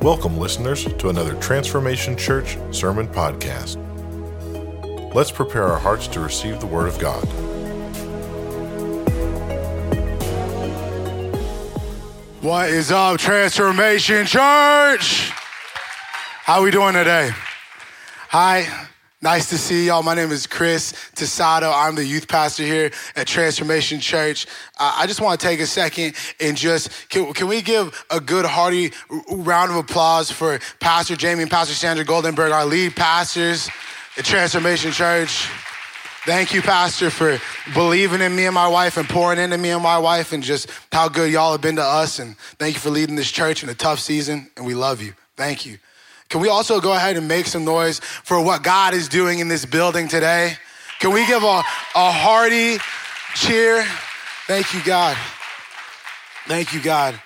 Welcome, listeners, to another Transformation Church Sermon Podcast. Let's prepare our hearts to receive the Word of God. What is up, Transformation Church? How are we doing today? Hi, nice to see y'all. My name is Chris Tasato. I'm the youth pastor here at Transformation Church. Uh, I just want to take a second and just can, can we give a good hearty round of applause for Pastor Jamie and Pastor Sandra Goldenberg, our lead pastors at Transformation Church. Thank you, Pastor, for believing in me and my wife and pouring into me and my wife and just how good y'all have been to us. And thank you for leading this church in a tough season. And we love you. Thank you. Can we also go ahead and make some noise for what God is doing in this building today? Can we give a, a hearty cheer? Thank you, God. Thank you, God.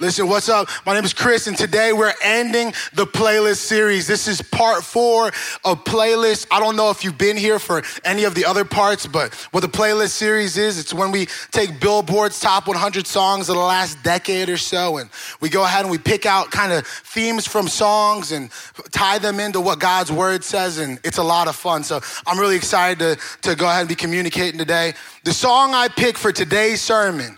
Listen, what's up? My name is Chris, and today we're ending the playlist series. This is part four of playlist. I don't know if you've been here for any of the other parts, but what the playlist series is, it's when we take Billboard's top 100 songs of the last decade or so, and we go ahead and we pick out kind of themes from songs and tie them into what God's word says, and it's a lot of fun. So I'm really excited to, to go ahead and be communicating today. The song I picked for today's sermon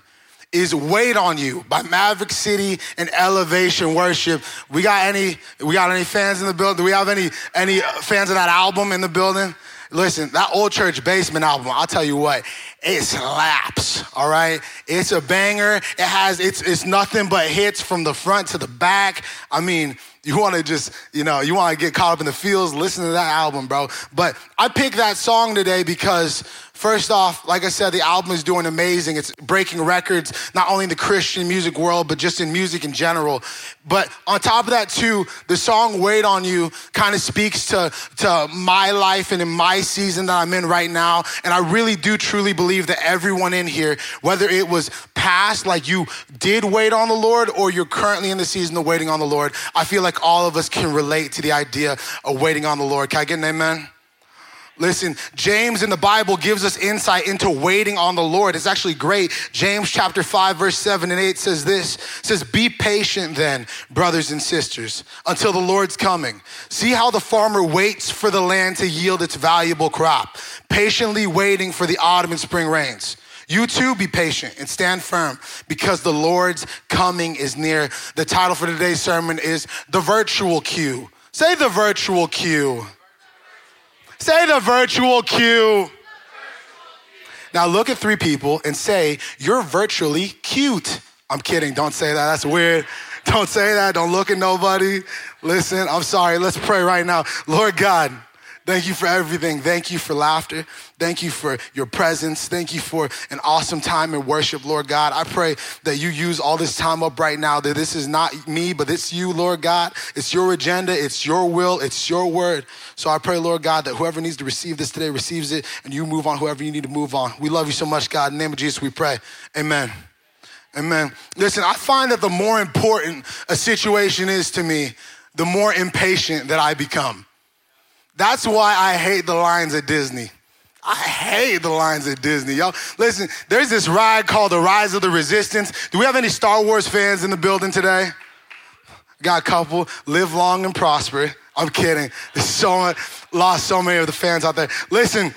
is Wait on You by Maverick City and Elevation Worship. We got any we got any fans in the building? Do we have any any fans of that album in the building? Listen, that old church basement album, I'll tell you what, it slaps, all right? It's a banger. It has it's it's nothing but hits from the front to the back. I mean, you want to just, you know, you want to get caught up in the feels, listen to that album, bro. But I picked that song today because First off, like I said, the album is doing amazing. It's breaking records, not only in the Christian music world, but just in music in general. But on top of that, too, the song Wait on You kind of speaks to, to my life and in my season that I'm in right now. And I really do truly believe that everyone in here, whether it was past, like you did wait on the Lord, or you're currently in the season of waiting on the Lord, I feel like all of us can relate to the idea of waiting on the Lord. Can I get an amen? Listen, James in the Bible gives us insight into waiting on the Lord. It's actually great. James chapter 5 verse 7 and 8 says this. says be patient then, brothers and sisters, until the Lord's coming. See how the farmer waits for the land to yield its valuable crop, patiently waiting for the autumn and spring rains. You too be patient and stand firm because the Lord's coming is near. The title for today's sermon is The Virtual Queue. Say the virtual queue. Say the virtual queue. Now look at three people and say, You're virtually cute. I'm kidding. Don't say that. That's weird. Don't say that. Don't look at nobody. Listen, I'm sorry. Let's pray right now. Lord God, Thank you for everything. Thank you for laughter. Thank you for your presence. Thank you for an awesome time in worship, Lord God. I pray that you use all this time up right now, that this is not me, but it's you, Lord God. It's your agenda, it's your will, it's your word. So I pray, Lord God, that whoever needs to receive this today receives it, and you move on whoever you need to move on. We love you so much, God. In the name of Jesus, we pray. Amen. Amen. Listen, I find that the more important a situation is to me, the more impatient that I become. That's why I hate the lines at Disney. I hate the lines at Disney. Y'all, listen, there's this ride called The Rise of the Resistance. Do we have any Star Wars fans in the building today? Got a couple. Live long and prosper. I'm kidding. There's so much, lost so many of the fans out there. Listen,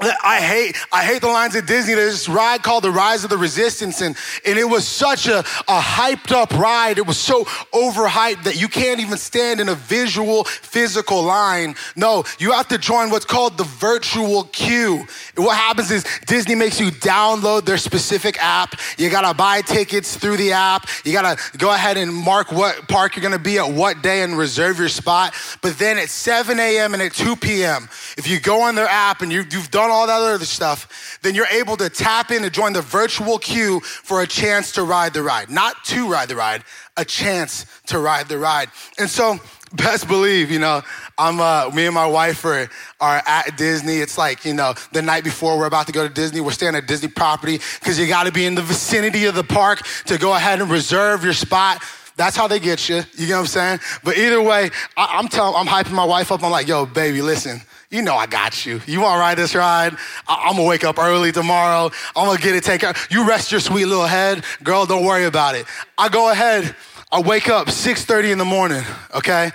I hate, I hate the lines at Disney. There's this ride called The Rise of the Resistance, and, and it was such a, a hyped up ride. It was so overhyped that you can't even stand in a visual, physical line. No, you have to join what's called the virtual queue. What happens is Disney makes you download their specific app. You gotta buy tickets through the app. You gotta go ahead and mark what park you're gonna be at what day and reserve your spot. But then at 7 a.m. and at 2 p.m., if you go on their app and you, you've done all that other stuff, then you're able to tap in to join the virtual queue for a chance to ride the ride. Not to ride the ride, a chance to ride the ride. And so, best believe, you know, I'm uh, me and my wife are, are at Disney. It's like, you know, the night before we're about to go to Disney, we're staying at Disney property because you got to be in the vicinity of the park to go ahead and reserve your spot. That's how they get you. You know what I'm saying? But either way, I, am telling, I'm hyping my wife up. I'm like, yo, baby, listen, you know I got you. You want to ride this ride? I- am gonna wake up early tomorrow. I'm gonna get it taken. You rest your sweet little head, girl. Don't worry about it. I go ahead. I wake up 6:30 in the morning, okay?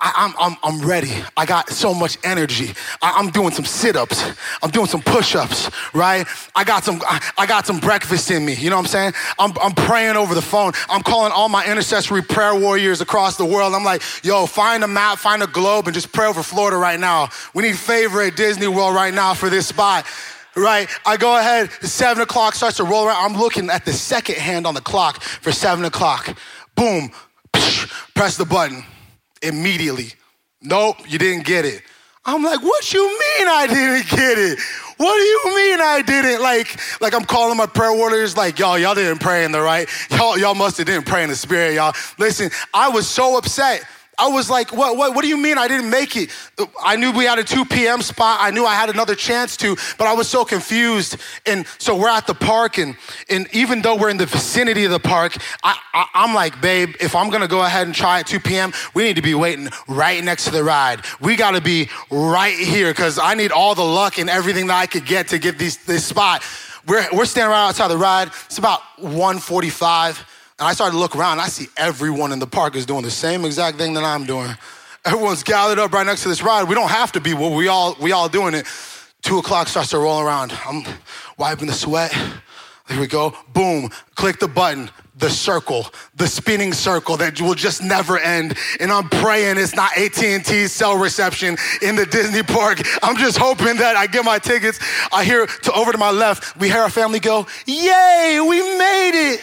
I, am I'm, I'm ready. I got so much energy. I, am doing some sit-ups. I'm doing some push-ups, right? I got some I, I, got some breakfast in me. You know what I'm saying? I'm, I'm praying over the phone. I'm calling all my intercessory prayer warriors across the world. I'm like, yo, find a map, find a globe, and just pray over Florida right now. We need favor at Disney World right now for this spot. Right, I go ahead, seven o'clock starts to roll around. I'm looking at the second hand on the clock for seven o'clock. Boom, press the button immediately. Nope, you didn't get it. I'm like, what you mean I didn't get it? What do you mean I didn't? Like, like I'm calling my prayer warriors, like, y'all, y'all didn't pray in the right. Y'all, y'all must have didn't pray in the spirit, y'all. Listen, I was so upset I was like, what, what, what do you mean I didn't make it? I knew we had a 2 p.m. spot. I knew I had another chance to, but I was so confused. And so we're at the park, and, and even though we're in the vicinity of the park, I, I, I'm like, babe, if I'm gonna go ahead and try at 2 p.m., we need to be waiting right next to the ride. We gotta be right here, because I need all the luck and everything that I could get to get these, this spot. We're, we're standing right outside the ride. It's about 145 and I started to look around. I see everyone in the park is doing the same exact thing that I'm doing. Everyone's gathered up right next to this ride. We don't have to be, but we all we all doing it. Two o'clock starts to roll around. I'm wiping the sweat. There we go. Boom. Click the button. The circle, the spinning circle that will just never end. And I'm praying it's not AT&T cell reception in the Disney park. I'm just hoping that I get my tickets. I hear to over to my left, we hear our family go, "Yay, we made it!"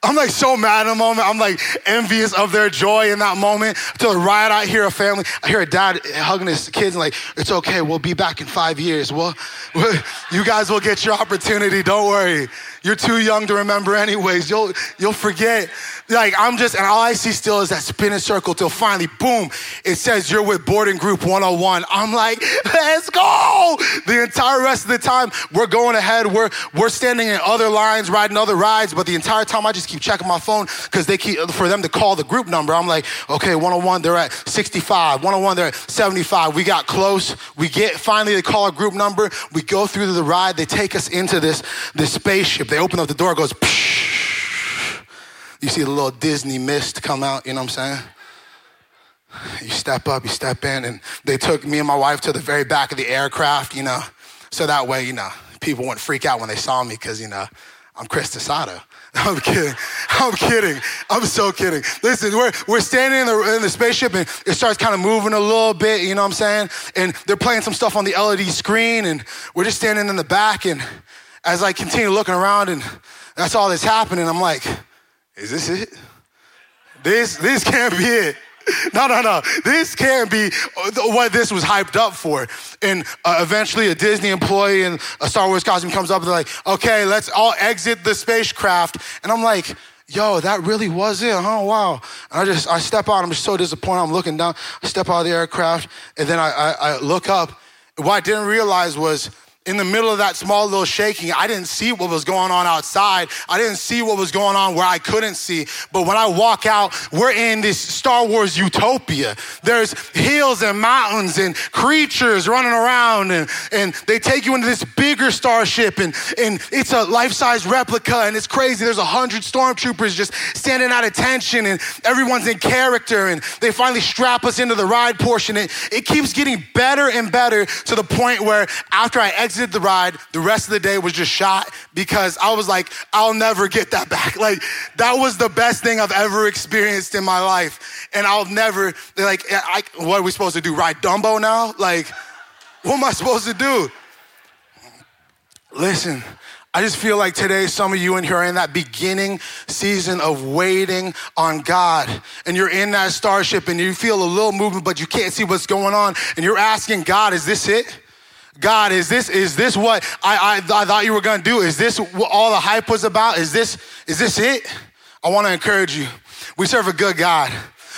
I'm like so mad in a moment. I'm like envious of their joy in that moment. To right, I hear a family. I hear a dad hugging his kids and like, it's okay. We'll be back in five years. Well, you guys will get your opportunity. Don't worry. You're too young to remember anyways. You'll, you'll forget. Like, I'm just, and all I see still is that spinning circle till finally, boom, it says you're with boarding group 101. I'm like, let's go. The entire rest of the time, we're going ahead. We're, we're standing in other lines, riding other rides, but the entire time I just keep checking my phone because they keep, for them to call the group number. I'm like, okay, 101, they're at 65. 101, they're at 75. We got close. We get, finally, they call a group number. We go through the ride. They take us into this, this spaceship. They open up the door, goes, Psh you see the little Disney mist come out, you know what I'm saying? You step up, you step in, and they took me and my wife to the very back of the aircraft, you know, so that way, you know, people wouldn't freak out when they saw me because, you know, I'm Chris Tesado. I'm kidding. I'm kidding. I'm so kidding. Listen, we're, we're standing in the, in the spaceship and it starts kind of moving a little bit, you know what I'm saying? And they're playing some stuff on the LED screen and we're just standing in the back. And as I continue looking around and that's all that's happening, I'm like, is this it? This, this can't be it. No, no, no. This can't be what this was hyped up for. And uh, eventually, a Disney employee in a Star Wars costume comes up and they're like, okay, let's all exit the spacecraft. And I'm like, yo, that really was it, huh? Wow. And I just, I step out, I'm just so disappointed. I'm looking down, I step out of the aircraft, and then I, I, I look up. What I didn't realize was in the middle of that small little shaking, I didn't see what was going on outside. I didn't see what was going on where I couldn't see. But when I walk out, we're in this Star Wars utopia. There's hills and mountains and creatures running around, and, and they take you into this bigger starship, and, and it's a life size replica, and it's crazy. There's a hundred stormtroopers just standing at attention, and everyone's in character, and they finally strap us into the ride portion. It, it keeps getting better and better to the point where after I exit, exited the ride. The rest of the day was just shot because I was like, I'll never get that back. Like, that was the best thing I've ever experienced in my life. And I'll never, like, I, what are we supposed to do? Ride Dumbo now? Like, what am I supposed to do? Listen, I just feel like today, some of you in here are in that beginning season of waiting on God. And you're in that starship and you feel a little movement, but you can't see what's going on. And you're asking God, is this it? God, is this is this what I, I, I thought you were gonna do? Is this what all the hype was about? Is this is this it? I want to encourage you. We serve a good God.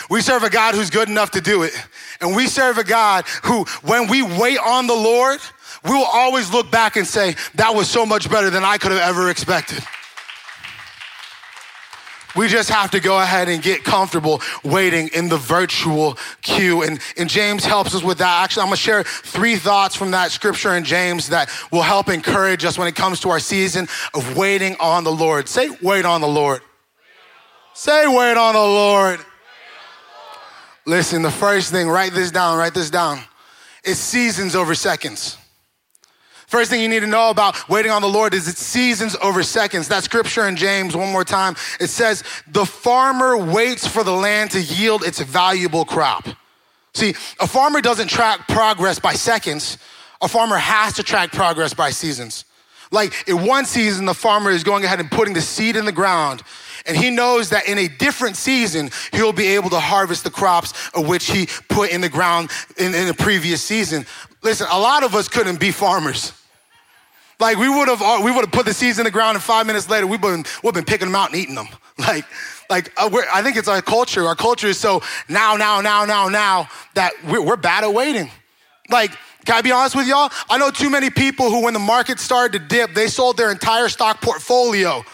We serve a God who's good enough to do it. And we serve a God who, when we wait on the Lord, we will always look back and say, that was so much better than I could have ever expected. We just have to go ahead and get comfortable waiting in the virtual queue. And, and James helps us with that. Actually, I'm gonna share three thoughts from that scripture in James that will help encourage us when it comes to our season of waiting on the Lord. Say, wait on the Lord. Say, wait on the Lord. Listen, the first thing, write this down, write this down. It's seasons over seconds. First thing you need to know about waiting on the Lord is it's seasons over seconds. That scripture in James, one more time, it says, The farmer waits for the land to yield its valuable crop. See, a farmer doesn't track progress by seconds, a farmer has to track progress by seasons. Like in one season, the farmer is going ahead and putting the seed in the ground. And he knows that in a different season, he'll be able to harvest the crops of which he put in the ground in, in the previous season. Listen, a lot of us couldn't be farmers. Like we would have, uh, we would have put the seeds in the ground, and five minutes later, we've been, we've been picking them out and eating them. Like, like uh, I think it's our culture. Our culture is so now, now, now, now, now that we're, we're bad at waiting. Like, can I be honest with y'all? I know too many people who, when the market started to dip, they sold their entire stock portfolio.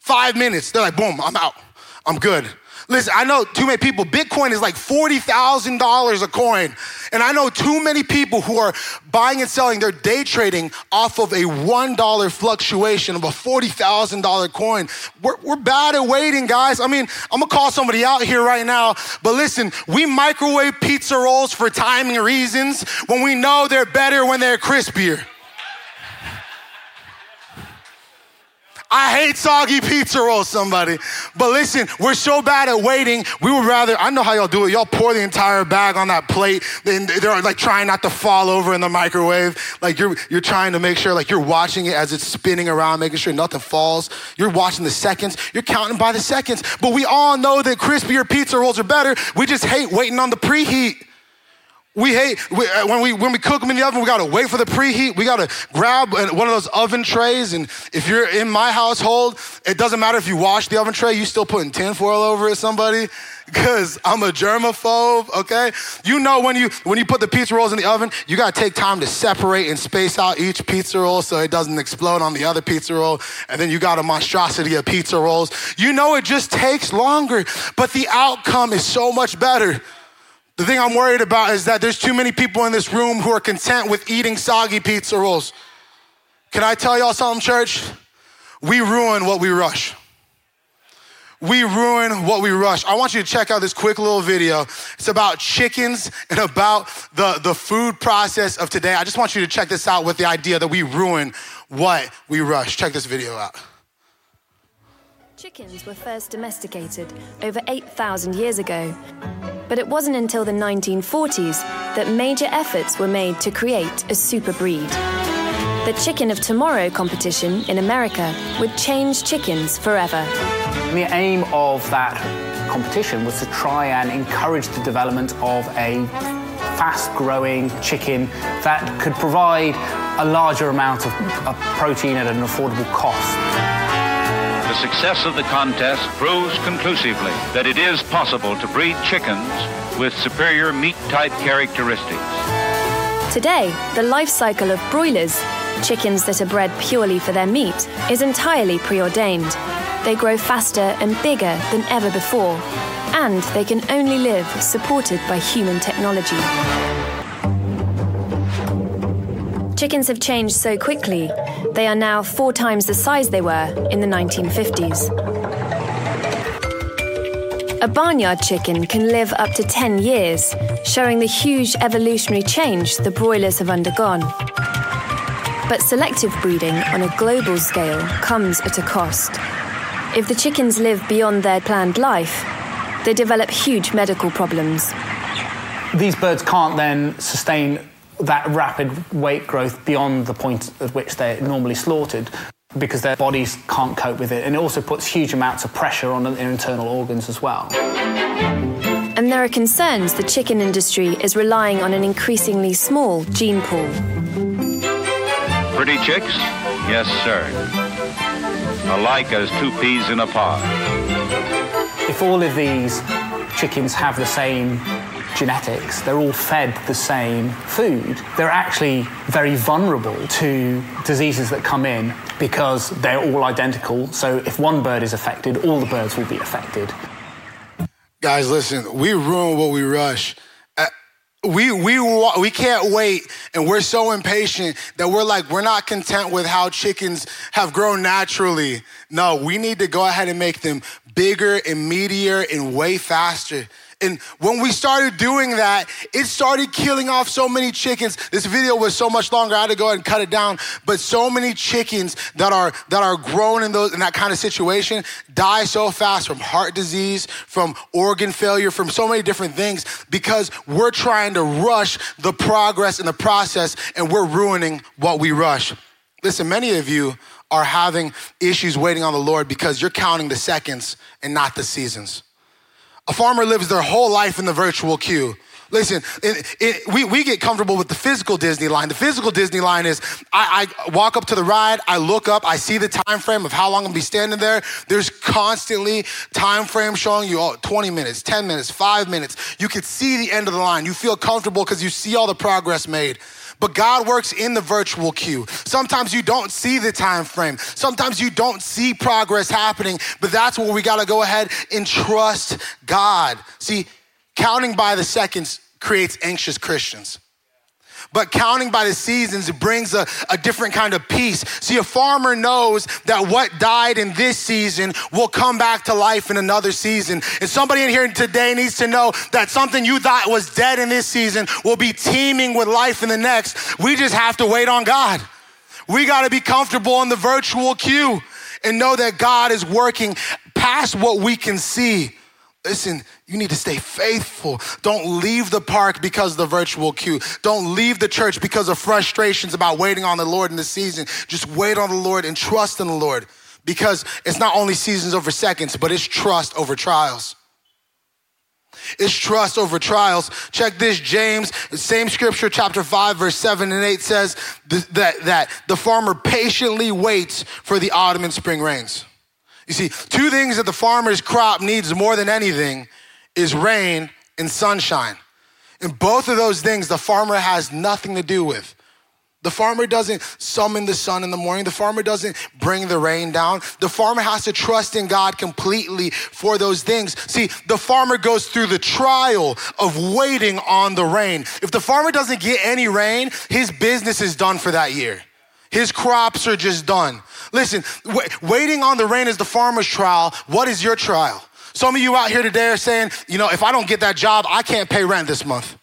Five minutes, they're like, boom, I'm out. I'm good. Listen, I know too many people, Bitcoin is like $40,000 a coin. And I know too many people who are buying and selling, they're day trading off of a $1 fluctuation of a $40,000 coin. We're, we're bad at waiting, guys. I mean, I'm gonna call somebody out here right now, but listen, we microwave pizza rolls for timing reasons when we know they're better when they're crispier. I hate soggy pizza rolls, somebody. But listen, we're so bad at waiting. We would rather, I know how y'all do it. Y'all pour the entire bag on that plate. Then they're like trying not to fall over in the microwave. Like you're, you're trying to make sure, like you're watching it as it's spinning around, making sure nothing falls. You're watching the seconds. You're counting by the seconds. But we all know that crispier pizza rolls are better. We just hate waiting on the preheat. We hate we, uh, when we when we cook them in the oven. We gotta wait for the preheat. We gotta grab one of those oven trays. And if you're in my household, it doesn't matter if you wash the oven tray. You still putting tinfoil over it, somebody, because I'm a germaphobe. Okay, you know when you when you put the pizza rolls in the oven, you gotta take time to separate and space out each pizza roll so it doesn't explode on the other pizza roll. And then you got a monstrosity of pizza rolls. You know it just takes longer, but the outcome is so much better. The thing I'm worried about is that there's too many people in this room who are content with eating soggy pizza rolls. Can I tell y'all something, church? We ruin what we rush. We ruin what we rush. I want you to check out this quick little video. It's about chickens and about the, the food process of today. I just want you to check this out with the idea that we ruin what we rush. Check this video out. Chickens were first domesticated over 8,000 years ago. But it wasn't until the 1940s that major efforts were made to create a super breed. The Chicken of Tomorrow competition in America would change chickens forever. The aim of that competition was to try and encourage the development of a fast growing chicken that could provide a larger amount of, of protein at an affordable cost. The success of the contest proves conclusively that it is possible to breed chickens with superior meat type characteristics. Today, the life cycle of broilers, chickens that are bred purely for their meat, is entirely preordained. They grow faster and bigger than ever before, and they can only live supported by human technology. Chickens have changed so quickly, they are now four times the size they were in the 1950s. A barnyard chicken can live up to 10 years, showing the huge evolutionary change the broilers have undergone. But selective breeding on a global scale comes at a cost. If the chickens live beyond their planned life, they develop huge medical problems. These birds can't then sustain that rapid weight growth beyond the point at which they're normally slaughtered because their bodies can't cope with it. And it also puts huge amounts of pressure on their internal organs as well. And there are concerns the chicken industry is relying on an increasingly small gene pool. Pretty chicks? Yes, sir. Alike as two peas in a pod. If all of these chickens have the same genetics, they're all fed the same food. They're actually very vulnerable to diseases that come in because they're all identical. So if one bird is affected, all the birds will be affected. Guys, listen, we ruin what we rush. Uh, we, we, we can't wait, and we're so impatient that we're like, we're not content with how chickens have grown naturally. No, we need to go ahead and make them bigger and meatier and way faster. And when we started doing that, it started killing off so many chickens. This video was so much longer. I had to go ahead and cut it down. But so many chickens that are that are grown in those in that kind of situation die so fast from heart disease, from organ failure, from so many different things because we're trying to rush the progress and the process and we're ruining what we rush. Listen, many of you are having issues waiting on the Lord because you're counting the seconds and not the seasons. A farmer lives their whole life in the virtual queue. Listen, it, it, we, we get comfortable with the physical Disney line. The physical Disney line is I, I, walk up to the ride, I look up, I see the time frame of how long I'm gonna be standing there. There's constantly time frame showing you oh, 20 minutes, 10 minutes, five minutes. You can see the end of the line. You feel comfortable because you see all the progress made. But God works in the virtual queue. Sometimes you don't see the time frame. Sometimes you don't see progress happening, but that's where we got to go ahead and trust God. See, counting by the seconds creates anxious Christians. But counting by the seasons brings a, a different kind of peace. See, a farmer knows that what died in this season will come back to life in another season. And somebody in here today needs to know that something you thought was dead in this season will be teeming with life in the next. We just have to wait on God. We got to be comfortable in the virtual queue and know that God is working past what we can see. Listen, you need to stay faithful. Don't leave the park because of the virtual queue. Don't leave the church because of frustrations about waiting on the Lord in the season. Just wait on the Lord and trust in the Lord because it's not only seasons over seconds, but it's trust over trials. It's trust over trials. Check this, James, same scripture, chapter 5, verse 7 and 8 says that, that the farmer patiently waits for the autumn and spring rains. You see, two things that the farmer's crop needs more than anything is rain and sunshine. And both of those things the farmer has nothing to do with. The farmer doesn't summon the sun in the morning. The farmer doesn't bring the rain down. The farmer has to trust in God completely for those things. See, the farmer goes through the trial of waiting on the rain. If the farmer doesn't get any rain, his business is done for that year. His crops are just done. Listen, waiting on the rain is the farmer's trial. What is your trial? Some of you out here today are saying, you know, if I don't get that job, I can't pay rent this month.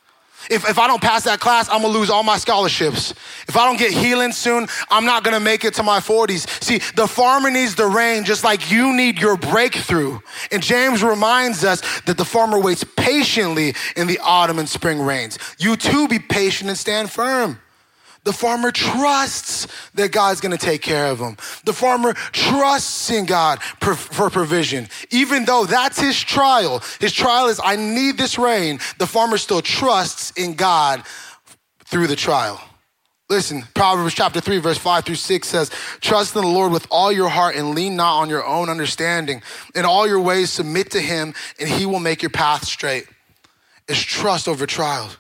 If, if I don't pass that class, I'm gonna lose all my scholarships. If I don't get healing soon, I'm not gonna make it to my 40s. See, the farmer needs the rain just like you need your breakthrough. And James reminds us that the farmer waits patiently in the autumn and spring rains. You too be patient and stand firm. The farmer trusts that God's gonna take care of him. The farmer trusts in God for provision. Even though that's his trial, his trial is, I need this rain, the farmer still trusts in God through the trial. Listen, Proverbs chapter 3, verse 5 through 6 says, Trust in the Lord with all your heart and lean not on your own understanding. In all your ways, submit to him, and he will make your path straight. It's trust over trials.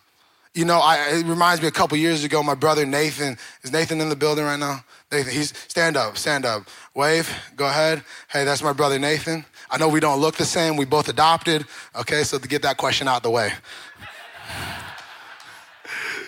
You know, I, it reminds me a couple years ago, my brother Nathan, is Nathan in the building right now? Nathan, he's, stand up, stand up. Wave, go ahead. Hey, that's my brother Nathan. I know we don't look the same, we both adopted. Okay, so to get that question out the way.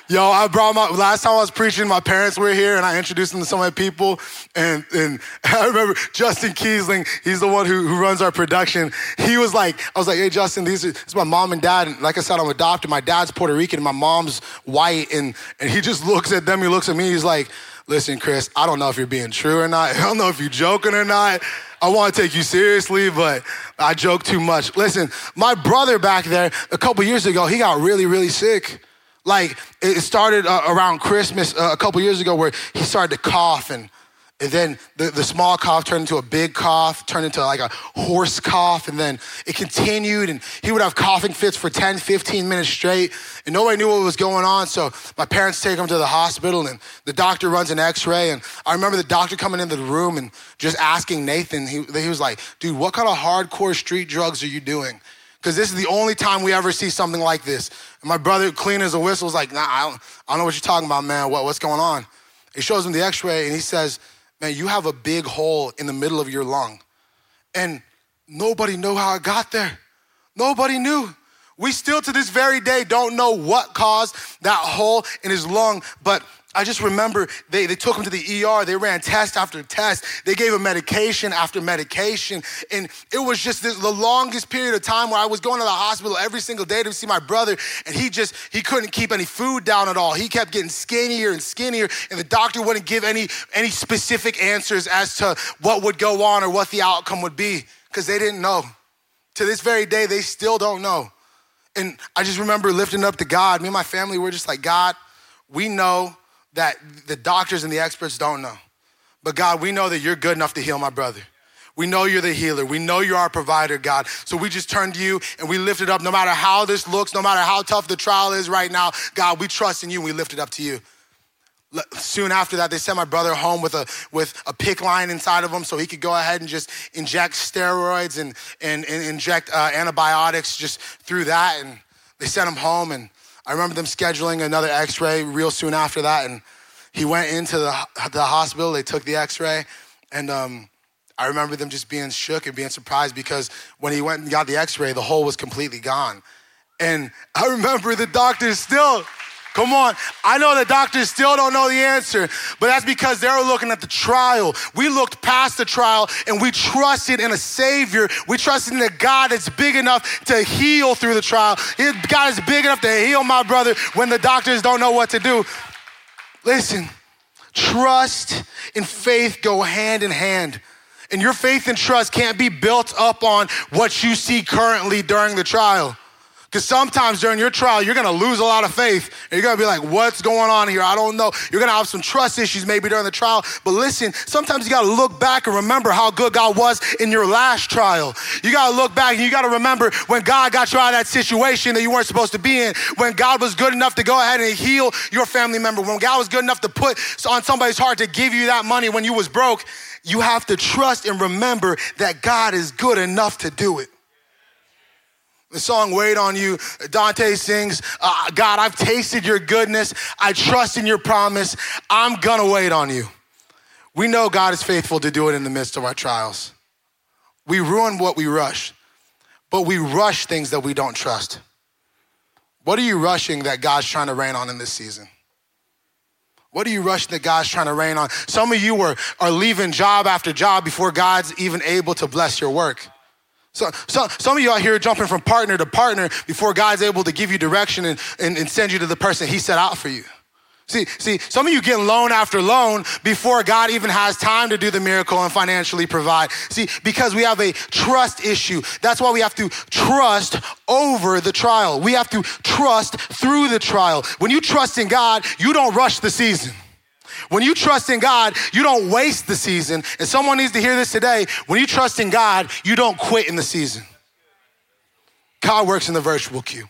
Yo, I brought my, last time I was preaching, my parents were here and I introduced them to some of many people. And, and I remember Justin Kiesling, he's the one who, who runs our production. He was like, I was like, hey, Justin, these are, this is my mom and dad. And like I said, I'm adopted. My dad's Puerto Rican and my mom's white. And, and he just looks at them, he looks at me, he's like, listen, Chris, I don't know if you're being true or not. I don't know if you're joking or not. I want to take you seriously, but I joke too much. Listen, my brother back there, a couple years ago, he got really, really sick. Like it started uh, around Christmas uh, a couple years ago where he started to cough and, and then the, the small cough turned into a big cough, turned into like a hoarse cough. And then it continued and he would have coughing fits for 10, 15 minutes straight. And nobody knew what was going on. So my parents take him to the hospital and the doctor runs an x-ray. And I remember the doctor coming into the room and just asking Nathan, he, he was like, dude, what kind of hardcore street drugs are you doing? Because this is the only time we ever see something like this. And my brother, clean as a whistle, was like, nah, I don't, I don't know what you're talking about, man. What, what's going on? He shows him the x ray and he says, man, you have a big hole in the middle of your lung. And nobody knew how it got there. Nobody knew. We still to this very day don't know what caused that hole in his lung, but I just remember they, they took him to the ER. They ran test after test. They gave him medication after medication. And it was just this, the longest period of time where I was going to the hospital every single day to see my brother. And he just, he couldn't keep any food down at all. He kept getting skinnier and skinnier. And the doctor wouldn't give any, any specific answers as to what would go on or what the outcome would be because they didn't know. To this very day, they still don't know. And I just remember lifting up to God. Me and my family were just like, God, we know that the doctors and the experts don't know. But God, we know that you're good enough to heal my brother. We know you're the healer. We know you're our provider, God. So we just turn to you and we lift it up no matter how this looks, no matter how tough the trial is right now. God, we trust in you and we lift it up to you. Soon after that, they sent my brother home with a, with a PICC line inside of him so he could go ahead and just inject steroids and, and, and inject uh, antibiotics just through that. And they sent him home and I remember them scheduling another x ray real soon after that. And he went into the, the hospital, they took the x ray, and um, I remember them just being shook and being surprised because when he went and got the x ray, the hole was completely gone. And I remember the doctors still Come on. I know the doctors still don't know the answer, but that's because they were looking at the trial. We looked past the trial and we trusted in a Savior. We trusted in a God that's big enough to heal through the trial. God is big enough to heal my brother when the doctors don't know what to do. Listen, trust and faith go hand in hand. And your faith and trust can't be built up on what you see currently during the trial. Because sometimes during your trial, you're gonna lose a lot of faith. And you're gonna be like, what's going on here? I don't know. You're gonna have some trust issues maybe during the trial. But listen, sometimes you gotta look back and remember how good God was in your last trial. You gotta look back and you gotta remember when God got you out of that situation that you weren't supposed to be in. When God was good enough to go ahead and heal your family member. When God was good enough to put on somebody's heart to give you that money when you was broke. You have to trust and remember that God is good enough to do it. The song Wait on You, Dante sings, uh, God, I've tasted your goodness. I trust in your promise. I'm gonna wait on you. We know God is faithful to do it in the midst of our trials. We ruin what we rush, but we rush things that we don't trust. What are you rushing that God's trying to rain on in this season? What are you rushing that God's trying to rain on? Some of you are, are leaving job after job before God's even able to bless your work. So, so, some of you out here jumping from partner to partner before God's able to give you direction and, and, and send you to the person He set out for you. See, see, some of you get loan after loan before God even has time to do the miracle and financially provide. See, because we have a trust issue. That's why we have to trust over the trial. We have to trust through the trial. When you trust in God, you don't rush the season. When you trust in God, you don't waste the season. And someone needs to hear this today. When you trust in God, you don't quit in the season. God works in the virtual queue.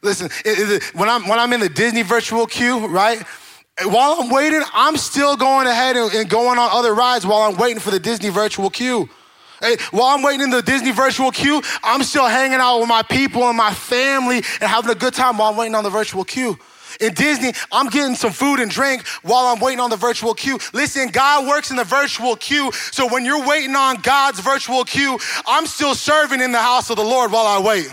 Listen, it, it, when, I'm, when I'm in the Disney virtual queue, right? While I'm waiting, I'm still going ahead and, and going on other rides while I'm waiting for the Disney virtual queue. Hey, while I'm waiting in the Disney virtual queue, I'm still hanging out with my people and my family and having a good time while I'm waiting on the virtual queue. In Disney, I'm getting some food and drink while I'm waiting on the virtual queue. Listen, God works in the virtual queue. So when you're waiting on God's virtual queue, I'm still serving in the house of the Lord while I wait.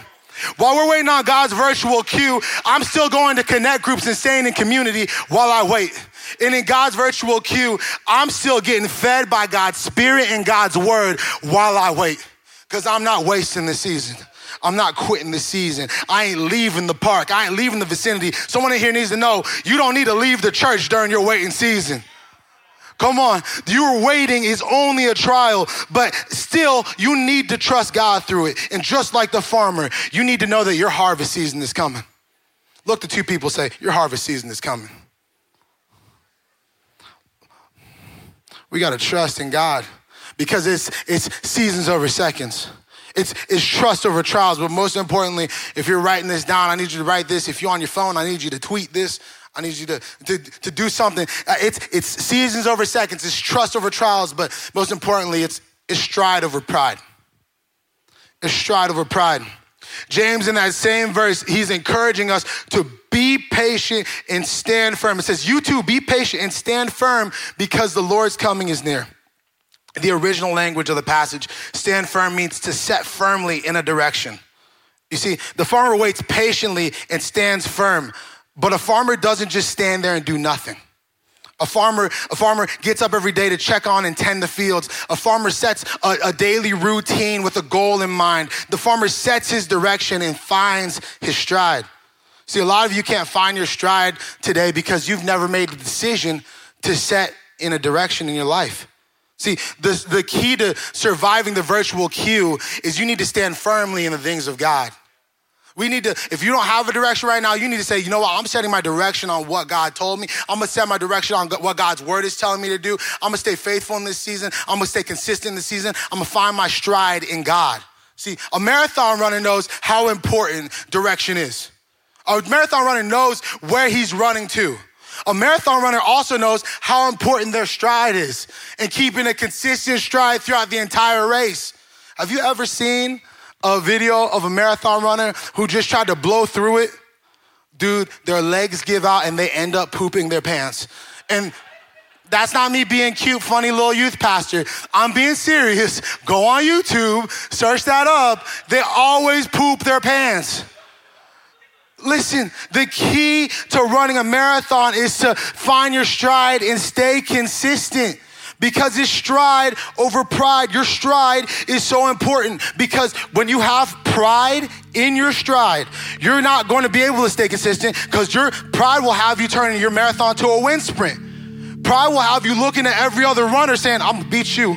While we're waiting on God's virtual queue, I'm still going to connect groups and staying in community while I wait. And in God's virtual queue, I'm still getting fed by God's spirit and God's word while I wait. Because I'm not wasting the season. I'm not quitting the season. I ain't leaving the park. I ain't leaving the vicinity. Someone in here needs to know you don't need to leave the church during your waiting season. Come on. Your waiting is only a trial, but still you need to trust God through it. And just like the farmer, you need to know that your harvest season is coming. Look to two people say, Your harvest season is coming. We got to trust in God because it's, it's seasons over seconds. It's, it's trust over trials. But most importantly, if you're writing this down, I need you to write this. If you're on your phone, I need you to tweet this. I need you to, to, to do something. Uh, it's, it's seasons over seconds. It's trust over trials. But most importantly, it's, it's stride over pride. It's stride over pride. James, in that same verse, he's encouraging us to be patient and stand firm. It says, You too, be patient and stand firm because the Lord's coming is near the original language of the passage, stand firm means to set firmly in a direction. You see, the farmer waits patiently and stands firm, but a farmer doesn't just stand there and do nothing. A farmer, a farmer gets up every day to check on and tend the fields. A farmer sets a, a, daily routine with a goal in mind. The farmer sets his direction and finds his stride. See, a lot of you can't find your stride today because you've never made the decision to set in a direction in your life. See, the, the key to surviving the virtual queue is you need to stand firmly in the things of God. We need to, if you don't have a direction right now, you need to say, you know what, I'm setting my direction on what God told me. I'm gonna set my direction on what God's word is telling me to do. I'm gonna stay faithful in this season. I'm gonna stay consistent in this season. I'm gonna find my stride in God. See, a marathon runner knows how important direction is. A marathon runner knows where he's running to. A marathon runner also knows how important their stride is and keeping a consistent stride throughout the entire race. Have you ever seen a video of a marathon runner who just tried to blow through it, dude, their legs give out and they end up pooping their pants. And that's not me being cute, funny little youth pastor. I'm being serious. Go on YouTube, search that up. They always poop their pants. Listen, the key to running a marathon is to find your stride and stay consistent because it's stride over pride. Your stride is so important because when you have pride in your stride, you're not going to be able to stay consistent because your pride will have you turning your marathon to a wind sprint. Pride will have you looking at every other runner saying, I'm gonna beat you.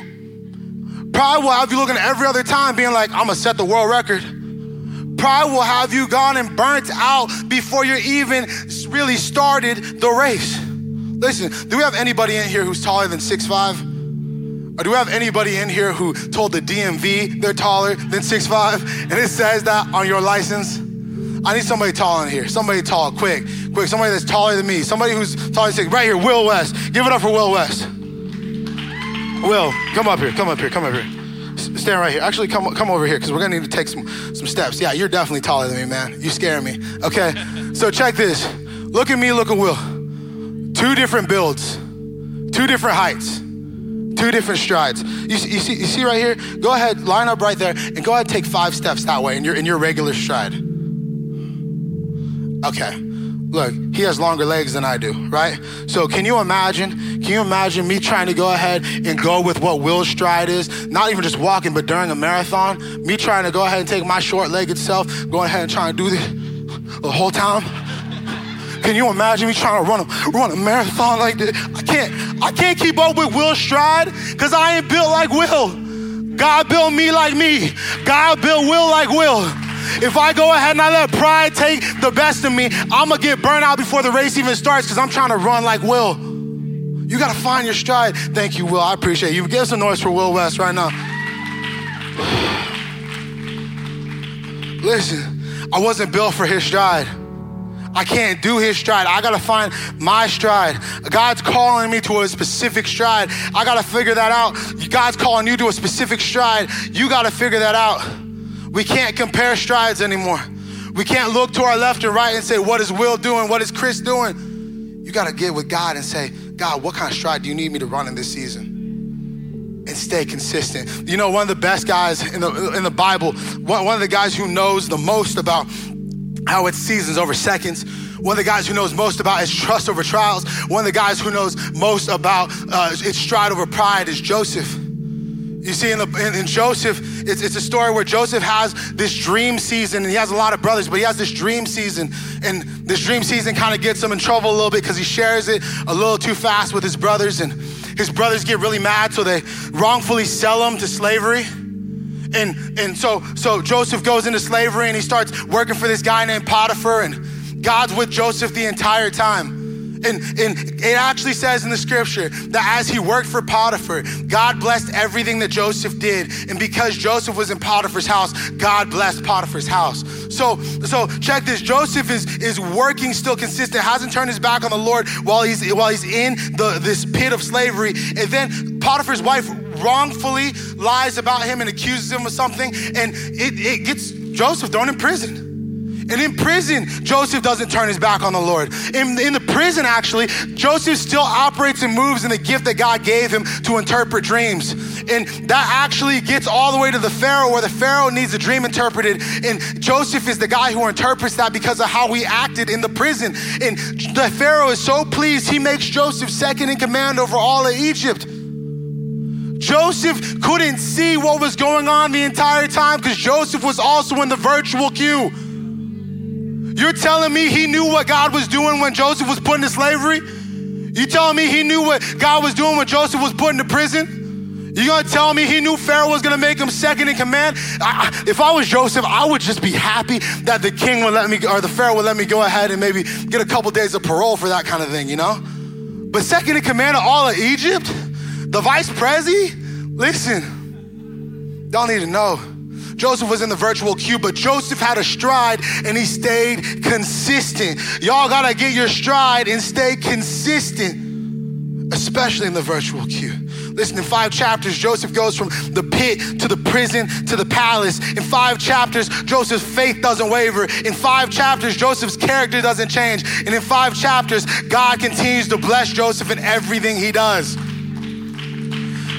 Pride will have you looking at every other time being like, I'm gonna set the world record. Pride will have you gone and burnt out before you're even really started the race. Listen, do we have anybody in here who's taller than six five? Or do we have anybody in here who told the DMV they're taller than six five, and it says that on your license? I need somebody tall in here. Somebody tall, quick, quick. Somebody that's taller than me. Somebody who's taller than six. Right here, Will West. Give it up for Will West. Will, come up here. Come up here. Come up here. Stand right here. Actually, come come over here because we're gonna need to take some some steps. Yeah, you're definitely taller than me, man. You scare me. Okay. So check this. Look at me. Look at Will. Two different builds, two different heights, two different strides. You, you, see, you see right here? Go ahead, line up right there, and go ahead take five steps that way in your, in your regular stride. Okay. Look, he has longer legs than I do, right? So can you imagine? Can you imagine me trying to go ahead and go with what Will's stride is? Not even just walking, but during a marathon, me trying to go ahead and take my short-legged self, going ahead and trying to do this the whole time. Can you imagine me trying to run a, run a marathon like this? I can't, I can't keep up with Will's stride because I ain't built like Will. God built me like me. God built Will like Will. If I go ahead and I let pride take the best of me, I'm gonna get burnt out before the race even starts because I'm trying to run like Will. You gotta find your stride. Thank you, Will. I appreciate you. Give us a noise for Will West right now. Listen, I wasn't built for his stride. I can't do his stride. I gotta find my stride. God's calling me to a specific stride. I gotta figure that out. God's calling you to a specific stride. You gotta figure that out. We can't compare strides anymore. We can't look to our left and right and say, What is Will doing? What is Chris doing? You gotta get with God and say, God, what kind of stride do you need me to run in this season? and stay consistent. You know, one of the best guys in the in the Bible, one, one of the guys who knows the most about how it's seasons over seconds. One of the guys who knows most about is trust over trials. One of the guys who knows most about uh, its stride over pride is Joseph. You see, in, the, in, in Joseph, it's, it's, a story where Joseph has this dream season, and he has a lot of brothers, but he has this dream season, and this dream season kind of gets him in trouble a little bit because he shares it a little too fast with his brothers, and his brothers get really mad, so they wrongfully sell him to slavery. And, and so, so Joseph goes into slavery and he starts working for this guy named Potiphar, and God's with Joseph the entire time. And, and it actually says in the scripture that as he worked for Potiphar, God blessed everything that Joseph did. And because Joseph was in Potiphar's house, God blessed Potiphar's house. So, so check this. Joseph is, is working still consistent, hasn't turned his back on the Lord while he's while he's in the, this pit of slavery. And then Potiphar's wife wrongfully lies about him and accuses him of something, and it, it gets Joseph thrown in prison. And in prison, Joseph doesn't turn his back on the Lord. In, in the prison, actually, Joseph still operates and moves in the gift that God gave him to interpret dreams. And that actually gets all the way to the Pharaoh, where the Pharaoh needs a dream interpreted. And Joseph is the guy who interprets that because of how he acted in the prison. And the Pharaoh is so pleased, he makes Joseph second in command over all of Egypt. Joseph couldn't see what was going on the entire time because Joseph was also in the virtual queue. You're telling me he knew what God was doing when Joseph was put into slavery? You telling me he knew what God was doing when Joseph was put into prison? You gonna tell me he knew Pharaoh was gonna make him second in command? I, I, if I was Joseph, I would just be happy that the king would let me, or the Pharaoh would let me go ahead and maybe get a couple days of parole for that kind of thing, you know? But second in command of all of Egypt, the vice prezi, listen, y'all need to know Joseph was in the virtual queue, but Joseph had a stride and he stayed consistent. Y'all gotta get your stride and stay consistent, especially in the virtual queue. Listen, in five chapters, Joseph goes from the pit to the prison to the palace. In five chapters, Joseph's faith doesn't waver. In five chapters, Joseph's character doesn't change. And in five chapters, God continues to bless Joseph in everything he does.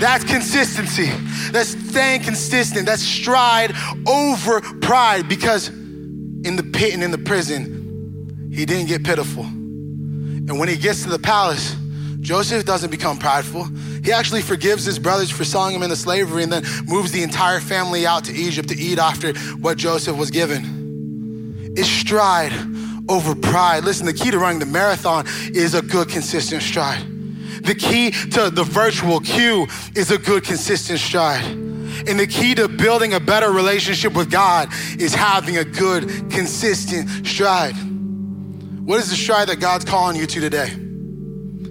That's consistency. That's staying consistent. That's stride over pride because in the pit and in the prison, he didn't get pitiful. And when he gets to the palace, Joseph doesn't become prideful. He actually forgives his brothers for selling him into slavery and then moves the entire family out to Egypt to eat after what Joseph was given. It's stride over pride. Listen, the key to running the marathon is a good, consistent stride. The key to the virtual queue is a good, consistent stride. And the key to building a better relationship with God is having a good, consistent stride. What is the stride that God's calling you to today?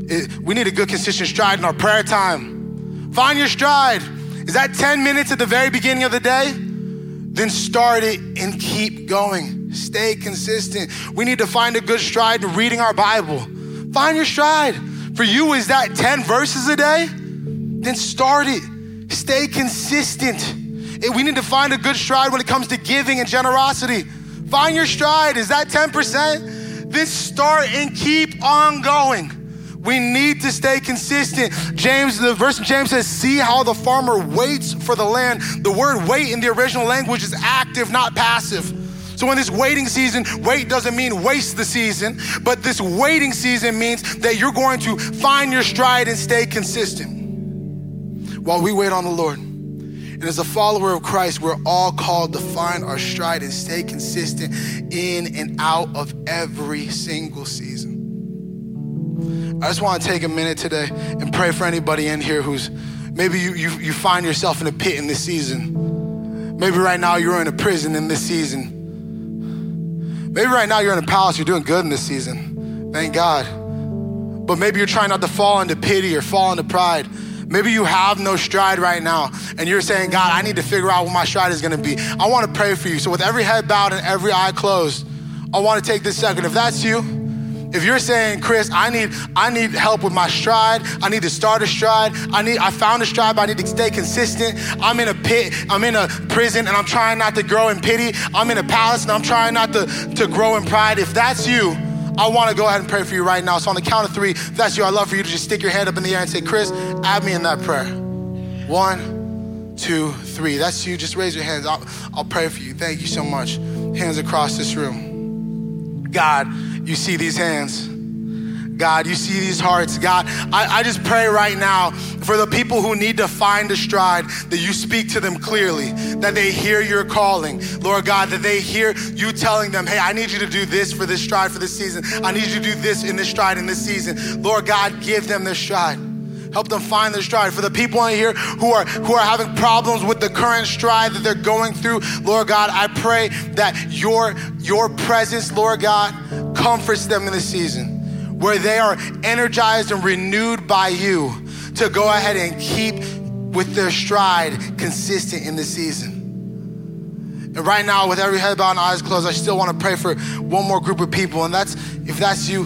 It, we need a good, consistent stride in our prayer time. Find your stride. Is that 10 minutes at the very beginning of the day? Then start it and keep going. Stay consistent. We need to find a good stride in reading our Bible. Find your stride. For you, is that 10 verses a day? Then start it. Stay consistent. We need to find a good stride when it comes to giving and generosity. Find your stride. Is that 10%? Then start and keep on going. We need to stay consistent. James, the verse in James says, See how the farmer waits for the land. The word wait in the original language is active, not passive. So in this waiting season, wait doesn't mean waste the season, but this waiting season means that you're going to find your stride and stay consistent while we wait on the Lord. And as a follower of Christ, we're all called to find our stride and stay consistent in and out of every single season. I just want to take a minute today and pray for anybody in here who's maybe you, you, you find yourself in a pit in this season. Maybe right now you're in a prison in this season. Maybe right now you're in a palace, you're doing good in this season. Thank God. But maybe you're trying not to fall into pity or fall into pride. Maybe you have no stride right now and you're saying, God, I need to figure out what my stride is gonna be. I wanna pray for you. So, with every head bowed and every eye closed, I wanna take this second. If that's you, if you're saying, Chris, I need, I need help with my stride, I need to start a stride, I need, I found a stride, but I need to stay consistent. I'm in a pit, I'm in a prison, and I'm trying not to grow in pity. I'm in a palace, and I'm trying not to, to grow in pride. If that's you, I want to go ahead and pray for you right now. So on the count of three, if that's you, I'd love for you to just stick your hand up in the air and say, Chris, add me in that prayer. One, two, three. That's you. Just raise your hands. I'll, I'll pray for you. Thank you so much. Hands across this room. God, you see these hands. God, you see these hearts. God, I, I, just pray right now for the people who need to find a stride that you speak to them clearly, that they hear your calling. Lord God, that they hear you telling them, hey, I need you to do this for this stride for this season. I need you to do this in this stride in this season. Lord God, give them this stride. Help them find their stride. For the people in here who are who are having problems with the current stride that they're going through, Lord God, I pray that your your presence, Lord God, comforts them in the season where they are energized and renewed by you to go ahead and keep with their stride consistent in the season. And right now, with every head bowed and eyes closed, I still want to pray for one more group of people. And that's if that's you,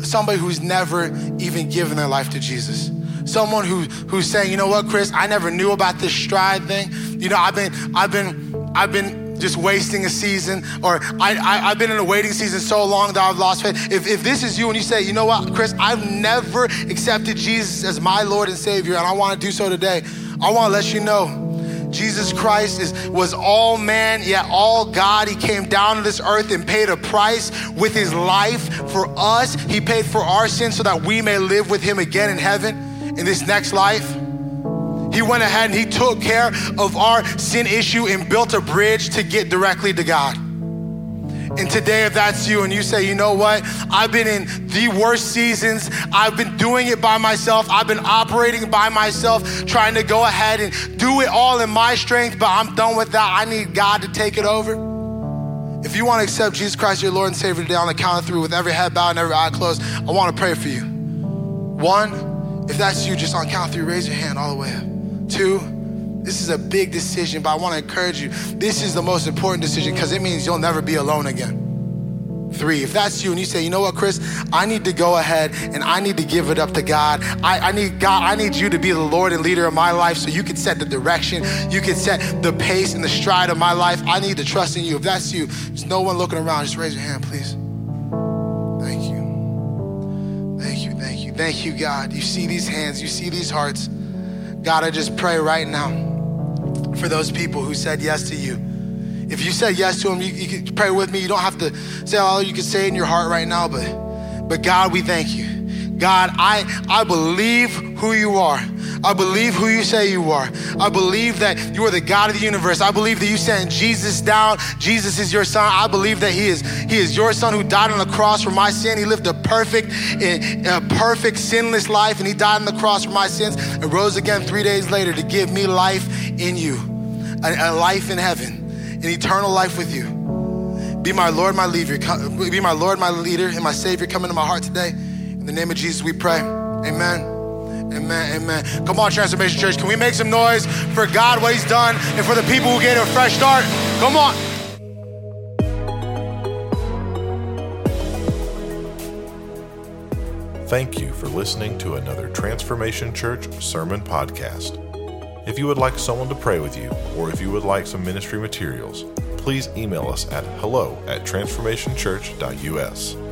somebody who's never even given their life to Jesus. Someone who who's saying, you know what, Chris, I never knew about this stride thing. You know, I've been, I've been, I've been just wasting a season, or I, I, have been in a waiting season so long that I've lost faith. If, if this is you and you say, you know what, Chris, I've never accepted Jesus as my Lord and Savior, and I want to do so today, I want to let you know. Jesus Christ is, was all man, yet all God. He came down to this earth and paid a price with his life for us. He paid for our sins so that we may live with him again in heaven in this next life. He went ahead and he took care of our sin issue and built a bridge to get directly to God. And today, if that's you and you say, you know what, I've been in the worst seasons, I've been doing it by myself, I've been operating by myself, trying to go ahead and do it all in my strength, but I'm done with that. I need God to take it over. If you want to accept Jesus Christ, your Lord and Savior today on the count of three with every head bowed and every eye closed, I want to pray for you. One, if that's you, just on count three, raise your hand all the way up. Two, this is a big decision, but I want to encourage you. This is the most important decision because it means you'll never be alone again. Three, if that's you and you say, you know what, Chris, I need to go ahead and I need to give it up to God. I, I, need God, I need you to be the Lord and leader of my life so you can set the direction, you can set the pace and the stride of my life. I need to trust in you. If that's you, there's no one looking around. Just raise your hand, please. Thank you. Thank you, thank you, thank you, God. You see these hands, you see these hearts. God, I just pray right now for those people who said yes to you. If you said yes to them, you, you can pray with me. You don't have to say all you can say in your heart right now, but but God, we thank you. God, I, I believe who you are. I believe who you say you are. I believe that you are the God of the universe. I believe that you sent Jesus down. Jesus is your son. I believe that he is he is your son who died on the cross for my sin. He lived a perfect a perfect sinless life and he died on the cross for my sins and rose again 3 days later to give me life in you. A, a life in heaven, an eternal life with you. Be my Lord, my leader. Be my Lord, my leader, and my Savior. Come into my heart today. In the name of Jesus, we pray. Amen. Amen, amen. Come on, Transformation Church. Can we make some noise for God, what He's done, and for the people who get a fresh start? Come on. Thank you for listening to another Transformation Church sermon podcast. If you would like someone to pray with you, or if you would like some ministry materials, please email us at hello at transformationchurch.us.